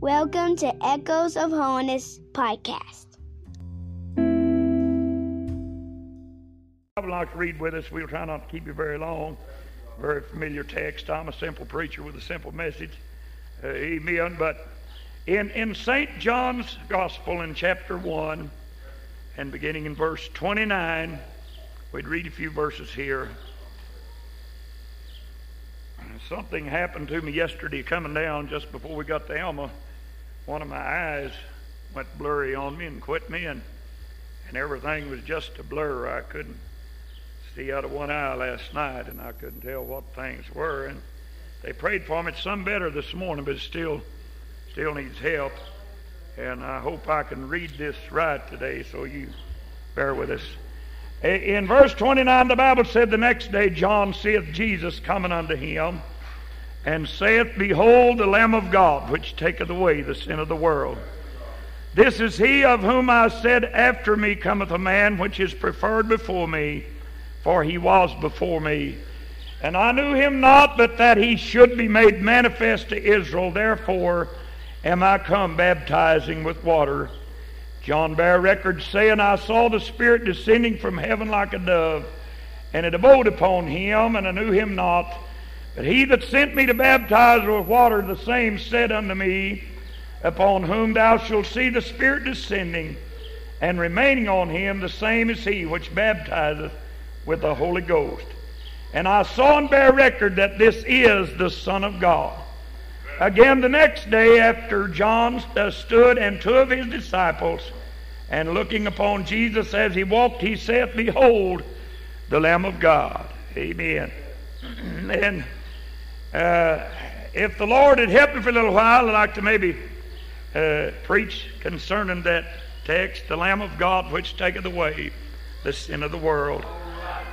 Welcome to Echoes of Holiness podcast. I would like to read with us. We'll try not to keep you very long. Very familiar text. I'm a simple preacher with a simple message. Uh, amen. But in, in St. John's Gospel in chapter 1 and beginning in verse 29, we'd read a few verses here. Something happened to me yesterday coming down just before we got to Alma. One of my eyes went blurry on me and quit me, and, and everything was just a blur. I couldn't see out of one eye last night, and I couldn't tell what things were. And they prayed for me. Some better this morning, but it still, still needs help. And I hope I can read this right today, so you bear with us. In verse 29, the Bible said, The next day John seeth Jesus coming unto him, and saith, Behold, the Lamb of God, which taketh away the sin of the world. This is he of whom I said, After me cometh a man which is preferred before me, for he was before me. And I knew him not, but that he should be made manifest to Israel. Therefore am I come baptizing with water. John bare record, saying, I saw the Spirit descending from heaven like a dove, and it abode upon him, and I knew him not. But he that sent me to baptize with water, the same said unto me, Upon whom thou shalt see the Spirit descending and remaining on him, the same is he which baptizeth with the Holy Ghost. And I saw and bear record that this is the Son of God. Again, the next day after John uh, stood and two of his disciples, and looking upon Jesus as he walked, he saith, Behold, the Lamb of God. Amen. and uh, if the Lord had helped me for a little while, I'd like to maybe uh, preach concerning that text, the Lamb of God which taketh away the sin of the world.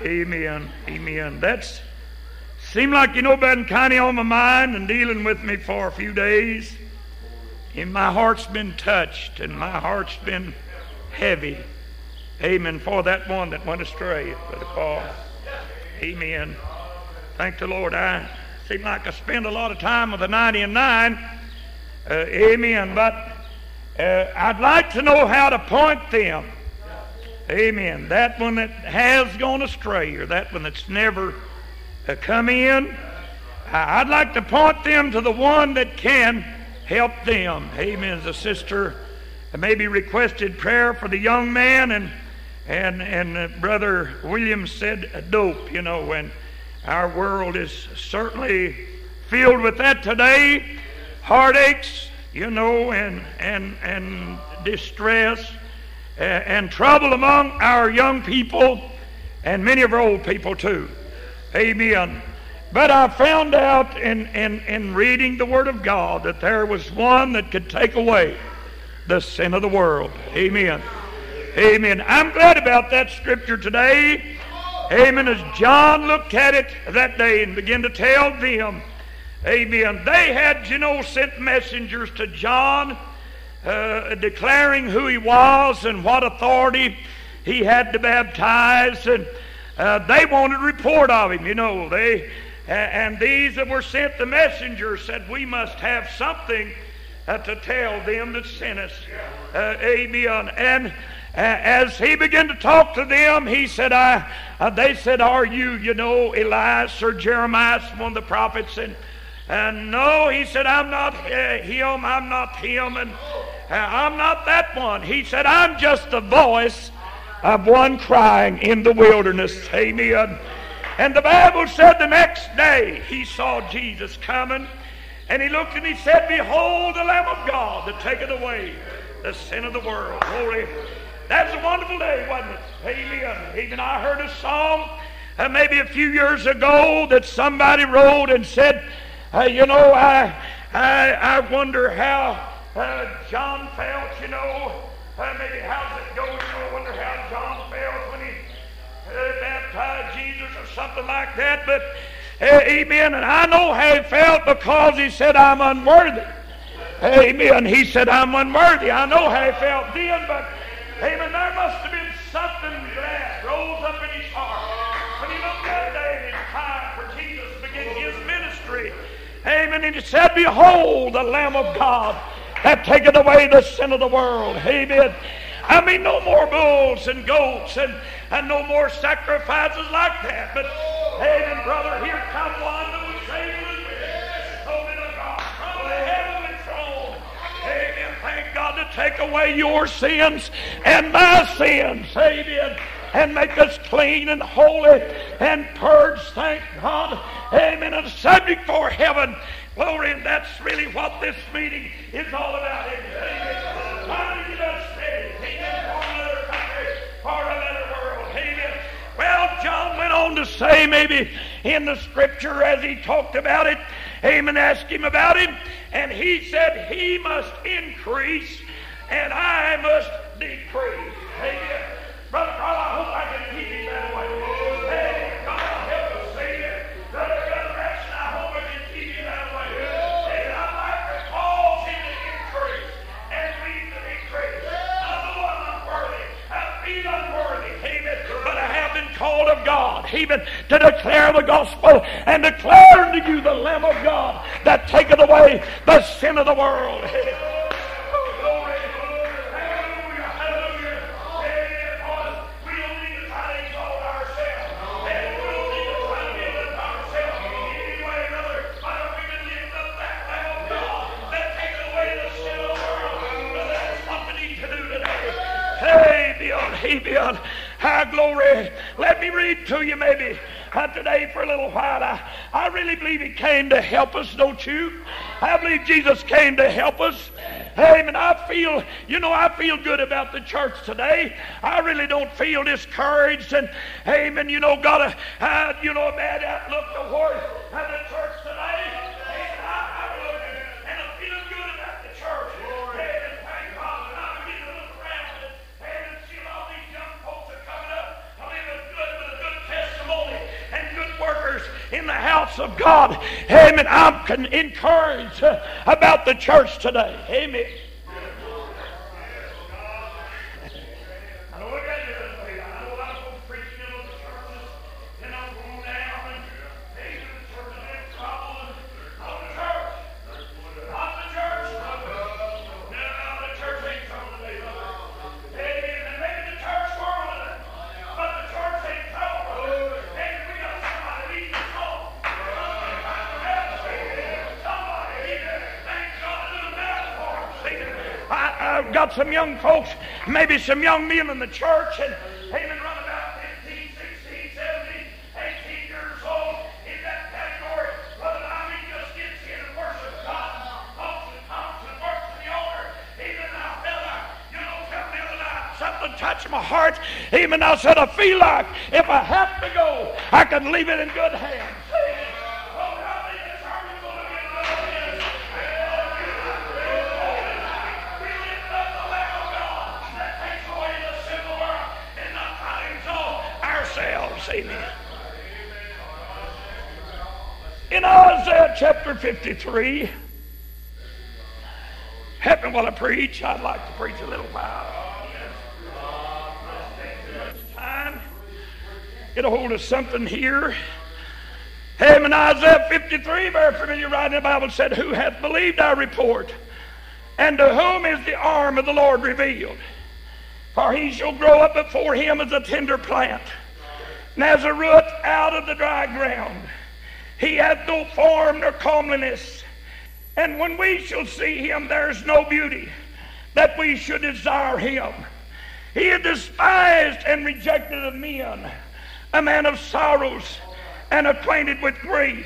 Amen. Amen. That's seemed like you know been kind of on my mind and dealing with me for a few days. And my heart's been touched and my heart's been heavy. Amen. For that one that went astray, Brother Paul. Amen. Thank the Lord. I seem like I spend a lot of time with the 90 and 9. Uh, amen. But uh, I'd like to know how to point them Amen. That one that has gone astray or that one that's never uh, come in, I'd like to point them to the one that can help them. Amen. The sister maybe requested prayer for the young man, and and and uh, brother Williams said uh, dope. You know, and our world is certainly filled with that today. Heartaches, you know, and and and distress and trouble among our young people and many of our old people too. Amen. But I found out in, in, in reading the Word of God that there was one that could take away the sin of the world. Amen. Amen. I'm glad about that scripture today. Amen. As John looked at it that day and began to tell them, Amen. They had, you know, sent messengers to John uh, declaring who he was and what authority he had to baptize. And uh, they wanted report of him, you know. They and these that were sent the messengers said, We must have something uh, to tell them that sent us. Uh, amen. And as he began to talk to them, he said, I, uh, they said, Are you, you know, Elias or Jeremiah, one of the prophets? And, and no, he said, I'm not uh, him, I'm not him. And uh, I'm not that one. He said, I'm just the voice of one crying in the wilderness. Amen. And the Bible said the next day he saw Jesus coming, and he looked and he said, Behold the Lamb of God that taketh away the sin of the world. Glory. That's a wonderful day, wasn't it? Amen. Even I heard a song uh, maybe a few years ago that somebody wrote and said, uh, you know, I, I, I wonder how uh, John felt, you know, uh, maybe how's it go? You know, I wonder how John felt when he uh, baptized Jesus or something like that. But, uh, amen. And I know how he felt because he said, I'm unworthy. Amen. He said, I'm unworthy. I know how he felt then, but, amen, there must have been something that rose up in his heart when he looked that day and it's time for Jesus to begin his ministry. Amen. And he said, Behold, the Lamb of God that taketh away the sin of the world. Amen. I mean, no more bulls and goats and, and no more sacrifices like that. But, amen, brother, here come one take away your sins and my sins. Amen and make us clean and holy and purge, thank God. Amen. A subject for heaven. Glory, and that's really what this meeting is all about. Amen. Well, John went on to say, maybe in the scripture as he talked about it, Amen, asked him about him, and he said, He must increase and I must decrease. Amen. Brother Carl, I hope I can keep him that way. God help us, Savior. Brother Resurrection, I hope I can keep him that way. Hey, I'd like to him to increase and me to decrease. I know I'm unworthy. I feel unworthy. Amen. But I have been called of God, even to declare the gospel and declare unto you the Lamb of God that taketh away the sin of the world. Amen. High glory. Let me read to you maybe uh, today for a little while. I, I really believe he came to help us, don't you? I believe Jesus came to help us. Amen. I feel, you know, I feel good about the church today. I really don't feel discouraged and, amen, you know, got a, uh, you know, a bad outlook towards uh, the church in the house of God. Amen. I'm encouraged about the church today. Amen. Some young folks, maybe some young men in the church, and amen, run about 15, 16, 17, 18 years old in that category. Brother Ivy just gets in and worships God, talks and talks and works to the altar. Even now, fella, you know, tell me the something touched my heart. Even I said, I feel like if I have to go, I can leave it in good hands. Chapter 53, happen while I preach. I'd like to preach a little while. Time. Get a hold of something here. Him in Isaiah 53, very familiar writing in the Bible said, Who hath believed our report? And to whom is the arm of the Lord revealed? For he shall grow up before him as a tender plant and as a root out of the dry ground. He hath no form nor comeliness. And when we shall see him, there is no beauty that we should desire him. He is despised and rejected of men, a man of sorrows and acquainted with grief.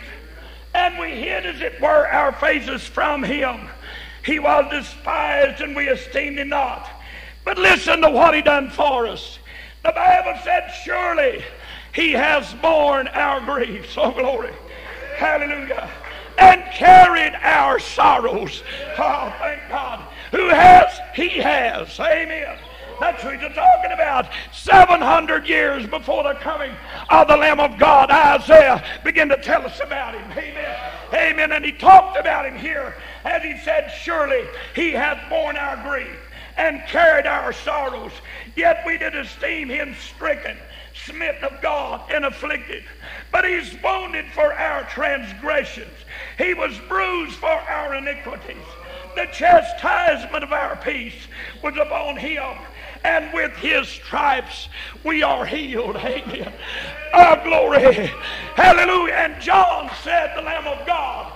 And we hid, as it were, our faces from him. He was despised and we esteemed him not. But listen to what he done for us. The Bible said, Surely he has borne our griefs. Oh, glory. Hallelujah. And carried our sorrows. Oh, thank God. Who has? He has. Amen. That's what he's talking about. 700 years before the coming of the Lamb of God, Isaiah began to tell us about him. Amen. Amen. And he talked about him here as he said, Surely he hath borne our grief and carried our sorrows. Yet we did esteem him stricken smitten of God and afflicted. But he's wounded for our transgressions. He was bruised for our iniquities. The chastisement of our peace was upon him, and with his stripes we are healed. Amen. Our glory. Hallelujah. And John said, The Lamb of God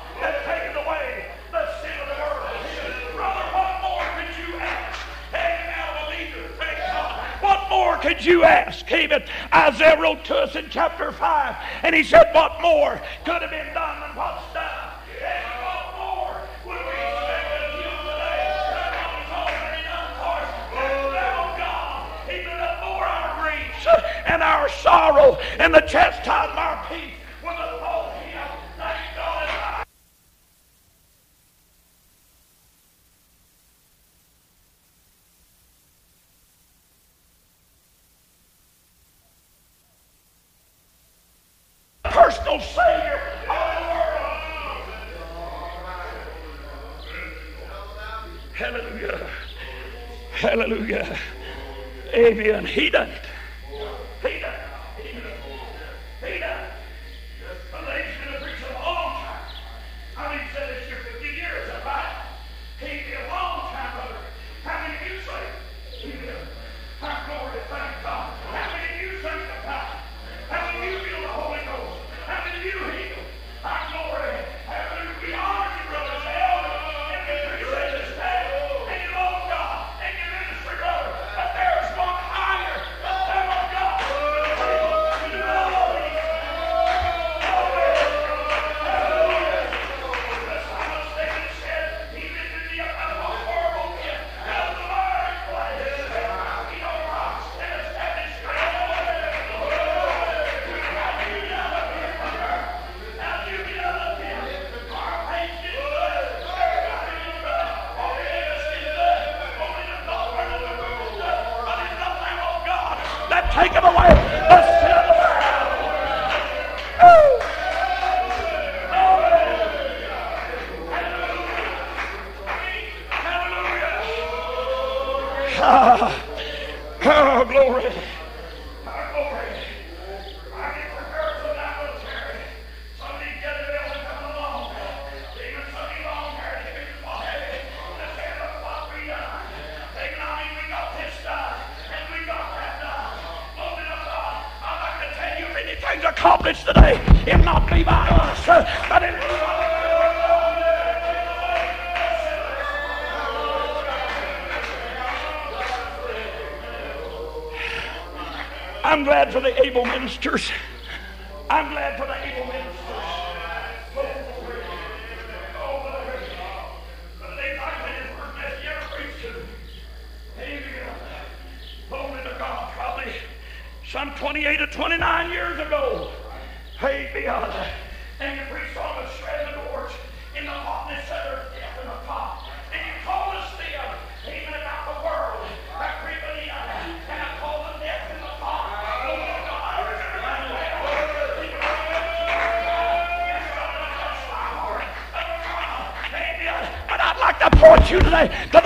could you ask? Amen. Isaiah wrote to us in chapter 5, and he said, What more could have been done than what's done? Even and our sorrow and the chastisement of our peace was upon him. Thank God. Personal Savior of the world. Hallelujah. Hallelujah. Amen. He done it. Today. If not be by us, but it I'm glad for the able ministers. I'm glad today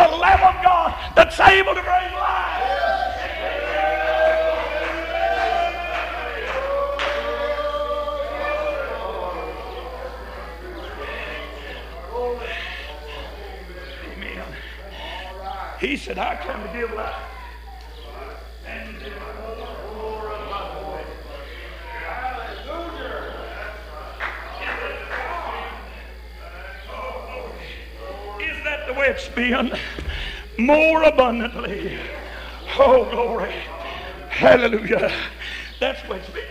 More abundantly. Oh, glory. Hallelujah. That's what it's been.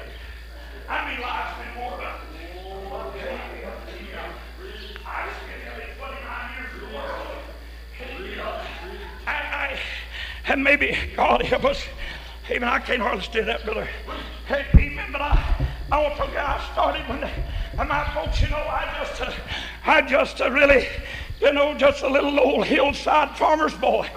I mean, life's been more abundant. I spent nearly 29 years in the world. I, I, and maybe God help us. Amen. I can't hardly stay that, brother. Hey, amen. But I, I want to tell you, I started when, and my folks, you know, I just, uh, I just uh, really, you know, just a little old hillside farmer's boy.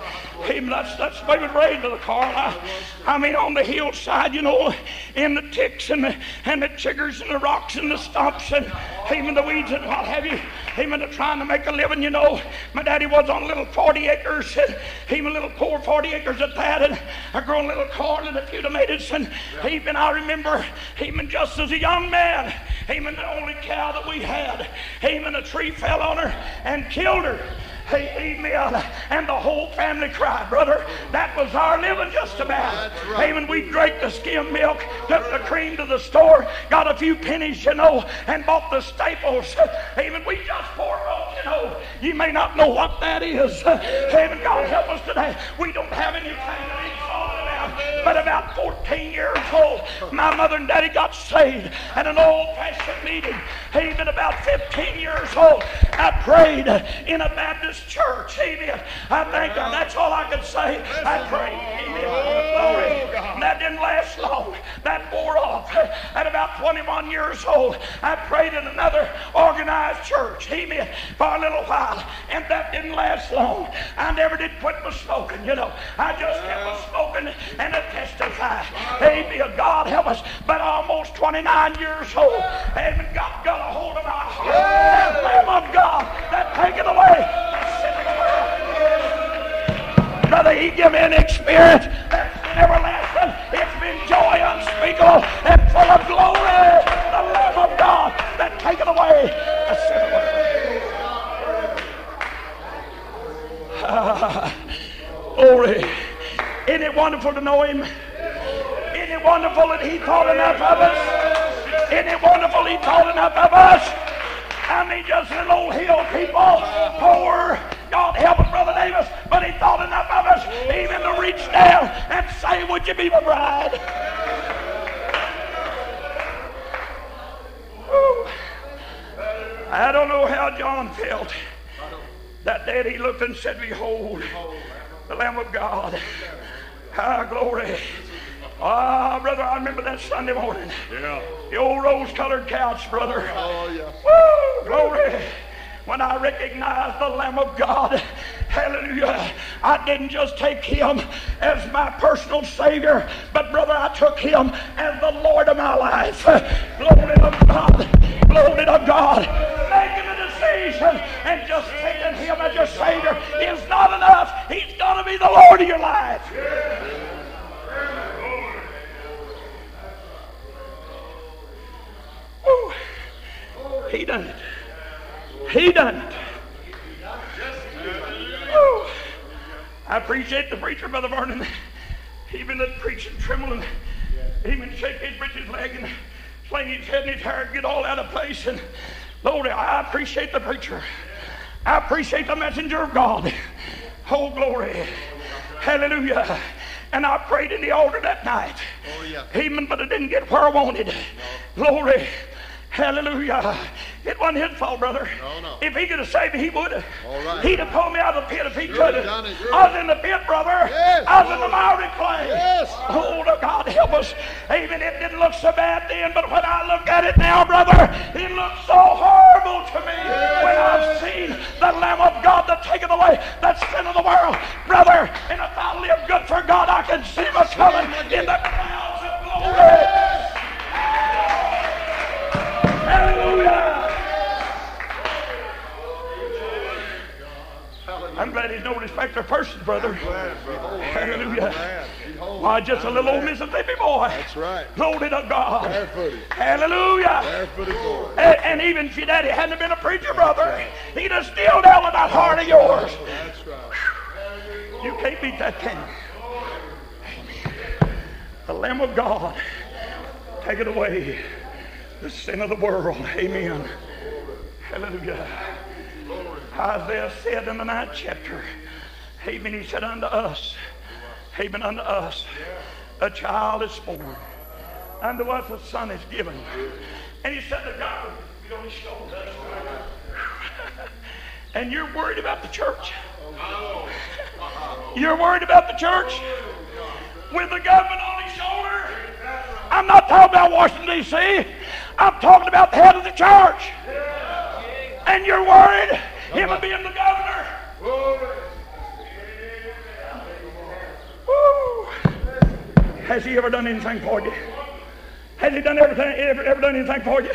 Amen. That's that's the way we was raised, Brother I, I mean, on the hillside, you know, in the ticks and the and the chiggers and the rocks and the stumps and amen, the weeds and what have you. To trying to make a living, you know. My daddy was on little 40 acres, and even little poor 40 acres at that, and I grew a little corn and a few tomatoes, and even I remember, even just as a young man, even the only cow that we had, even a tree fell on her and killed her. Amen. And the whole family cried, brother. That was our living just about. right. Amen. We drank the skim milk, took the cream to the store, got a few pennies, you know, and bought the staples. Amen. We just pour out, you know. You may not know what that is. Amen. God help us today. We don't have anything to exalt about. But about 14 years old, my mother and daddy got saved at an old-fashioned meeting. Even About 15 years old, I prayed in a Baptist church. Amen. I thank God. That's all I could say. I prayed. Glory. That didn't last long. That wore off. At about 21 years old, I prayed in another organized church. Amen. For a little while. And that didn't last long. I never did quit my smoking, you know. I just kept on smoking and I testify. Amen. God help us. But almost 29 years old, amen. God got a hold of my heart. That Lamb of God that taken away. Brother, he give me an experience that's been everlasting. It's been joy unspeakable and full of glory. The Lamb of God that taken away world. Glory. Isn't it wonderful to know him? Isn't it wonderful that he thought enough of us? Isn't it wonderful he thought enough of us? I mean, just little old hill people, poor. God help us, Brother Davis, but he thought enough of us even to reach down and say, Would you be my bride? I don't know how John felt. That day he looked and said, Behold, the Lamb of God. Ah, glory. Ah, brother, I remember that Sunday morning. Yeah. The old rose-colored couch, brother. Oh, yeah. Woo, glory. When I recognized the Lamb of God, hallelujah, I didn't just take him as my personal Savior, but brother, I took him as the Lord of my life. Glory to God. Glory to God. Decision and just taking him as your Savior is not enough. He's going to be the Lord of your life. Woo. He done it. He done it. Woo. I appreciate the preacher, Brother Vernon. He been that preaching, trembling. He been shake his breeches leg and sling his head and his hair get all out of place. And Lord, I appreciate the preacher. I appreciate the messenger of God. Oh, glory. Hallelujah. And I prayed in the altar that night. Oh, yeah. Amen, but it didn't get where I wanted. Glory. Hallelujah. It wasn't his fault, brother. No, no. If he could have saved me, he would have. Right. He'd have pulled me out of the pit if he could have. I was in the pit, brother. Yes. I was in the miry clay. Yes. Oh, God, help us. Amen. It didn't look so bad then, but when I look at it now, brother, it looks so horrible to me when I've seen the Lamb of God that taketh away the sin of the world. Brother, and if I live good for God, I can see him coming in the clouds of glory. Hallelujah. I'm glad he's no respecter of persons, brother. Glad. Hallelujah. Why, just a little old Mississippi boy. That's right. Glory to God. Barefooted. Hallelujah. Barefooted boy. And, and even if your daddy hadn't been a preacher, brother, he'd have still dealt with that heart of yours. That's right. You can't beat that, can you? Amen. The Lamb of God, take it away. The sin of the world. Amen. Hallelujah. Isaiah said in the ninth chapter, Amen, he said unto us, Amen, unto us, a child is born. Unto us a son is given. And he said the government be on his shoulders. and you're worried about the church. You're worried about the church with the government on his shoulder. I'm not talking about Washington, D.C. I'm talking about the head of the church. And you're worried him being the governor. Has he ever done anything for you? Has he done everything, ever, ever done anything for you?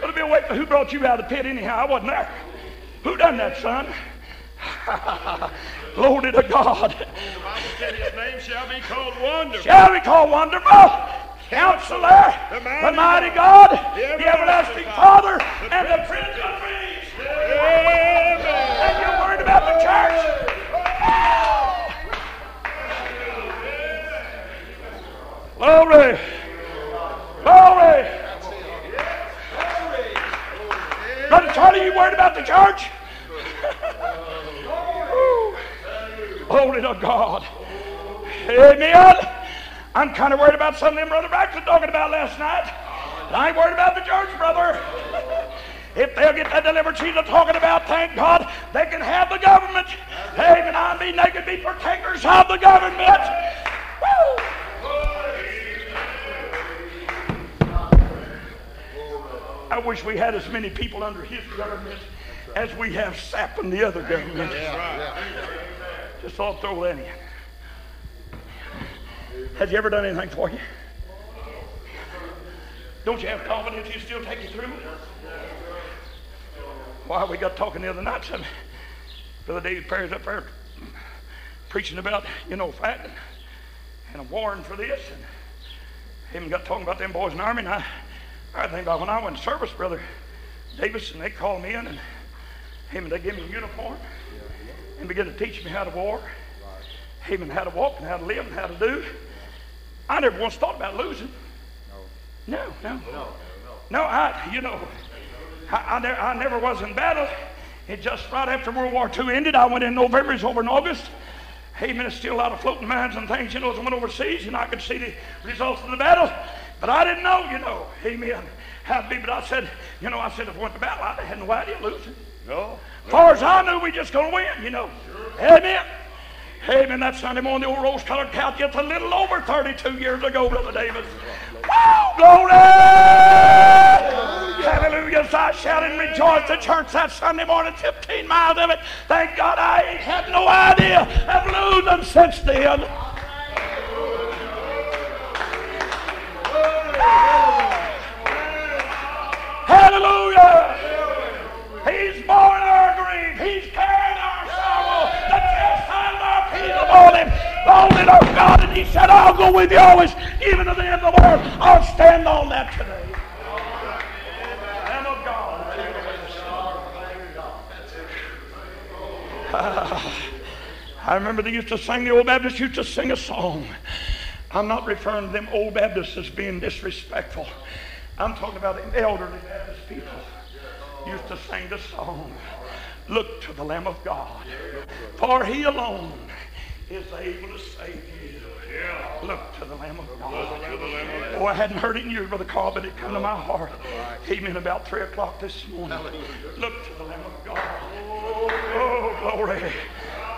Brother Bill Wakefield, who brought you out of the pit anyhow? I wasn't there. Who done that, son? Glory to God. The Bible said his name shall be called Wonderful. Shall be called Wonderful. Counselor, the mighty, the mighty God, God, the everlasting, Father, the and the Prince of Peace. And you're worried about the church. Glory. Glory. Brother Charlie, you worried about the church? Glory to God. Amen. I'm kind of worried about some of them Brother Brax was talking about last night. But I ain't worried about the church, brother. If they'll get that deliverance she's talking about, thank God, they can have the government. Amen. I mean, they can be partakers of the government. Woo! I wish we had as many people under his government as we have sap in the other government. Just thought I'd throw that in. Has he ever done anything for you? Don't you have confidence he'll still take you through? Why, we got talking the other night, some Brother David Perry's up there preaching about, you know, fighting and a warring for this. And him got talking about them boys in the army. And I, I think about when I went to service, Brother Davis, and they called me in and him and they gave me a uniform and began to teach me how to war, and how to walk and how to live and how to do. I never once thought about losing. No, no, no, no. I, you know, I, I, ne- I never was in battle. It just right after World War II ended, I went in November, it's over in August. Man, there's still a lot of floating mines and things, you know, as I went overseas, and I could see the results of the battle. But I didn't know, you know, amen, how big. But I said, you know, I said if we went to battle, I had no idea losing. No. As far as I knew, we just going to win, you know. Amen. Amen. That Sunday morning, the old rose-colored couch gets a little over 32 years ago, Brother David. Woo! Glory! Hallelujah. So I shouted and rejoiced at church that Sunday morning, 15 miles of it. Thank God I ain't had no idea of losing since then. Hallelujah. He's borne our grief. He's carried our sorrow. The chastisement of peace upon him. Bolded our God, and he said, I'll go with you always, even to the end of the world. I'll stand on that today. Lamb of God. I remember they used to sing, the old Baptists used to sing a song. I'm not referring to them old Baptists as being disrespectful. I'm talking about the elderly Baptist people used to sing the song, Look to the Lamb of God, for he alone is able to save you. Look to the Lamb of God. Oh, I hadn't heard it in years, Brother Carl, but it come to my heart. Came in about 3 o'clock this morning. Look to the Lamb of God. Oh, glory.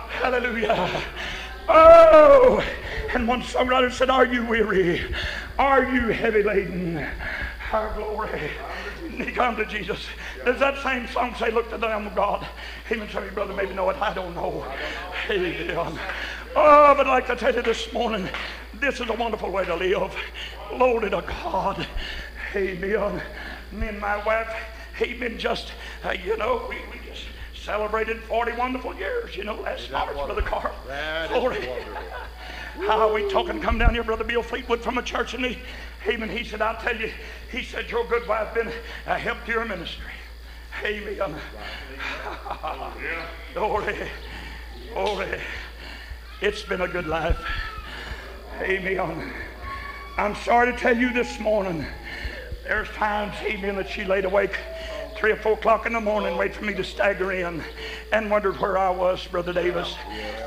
Hallelujah. Oh, and one songwriter said, Are you weary? Are you heavy laden? Our glory. He come to Jesus. Does that same song say, Look to the Lamb of God? Even some of you brother maybe know it. I don't know. Amen. Oh, but I'd like to tell you this morning, this is a wonderful way to live. Glory to God. Amen. Me and my wife, amen, just, uh, you know, we, we celebrated 40 wonderful years, you know, last March, Brother Carl. That is Glory. wonderful. How we talking, come down here, Brother Bill Fleetwood from a church, and he, amen, he said, I'll tell you, he said, your good wife been uh, a help to your ministry. Amen. Glory. Glory. It's been a good life. Amen. I'm sorry to tell you this morning, there's times, amen, that she laid awake three or four o'clock in the morning, wait for me to stagger in, and wondered where I was, Brother Davis.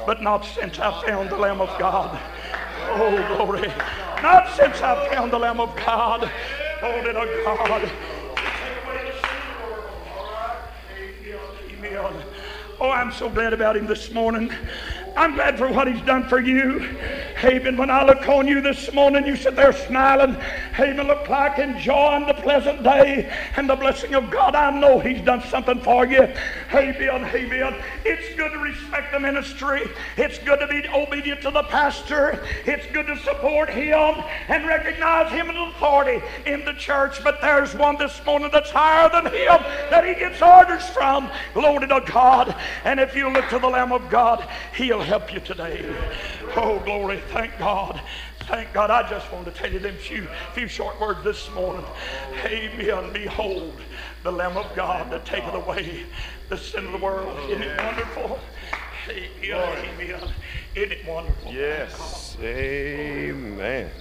But not since I found the Lamb of God. Oh, glory. Not since I found the Lamb of God. Oh, glory to God. Oh, I'm so glad about him this morning. I'm glad for what he's done for you. Amen. When I look on you this morning, you sit there smiling. Amen. Look like enjoying the pleasant day and the blessing of God. I know he's done something for you. Amen. Amen. It's good to respect the ministry. It's good to be obedient to the pastor. It's good to support him and recognize him as authority in the church. But there's one this morning that's higher than him that he gets orders from. Glory to God. And if you look to the Lamb of God, he'll help you today. Oh, glory. Thank God. Thank God. I just wanted to tell you them few, few short words this morning. Amen. Behold, the Lamb of God that taketh away the sin of the world. Isn't it oh, wonderful? Amen. Amen. Isn't it wonderful? Yes. Amen.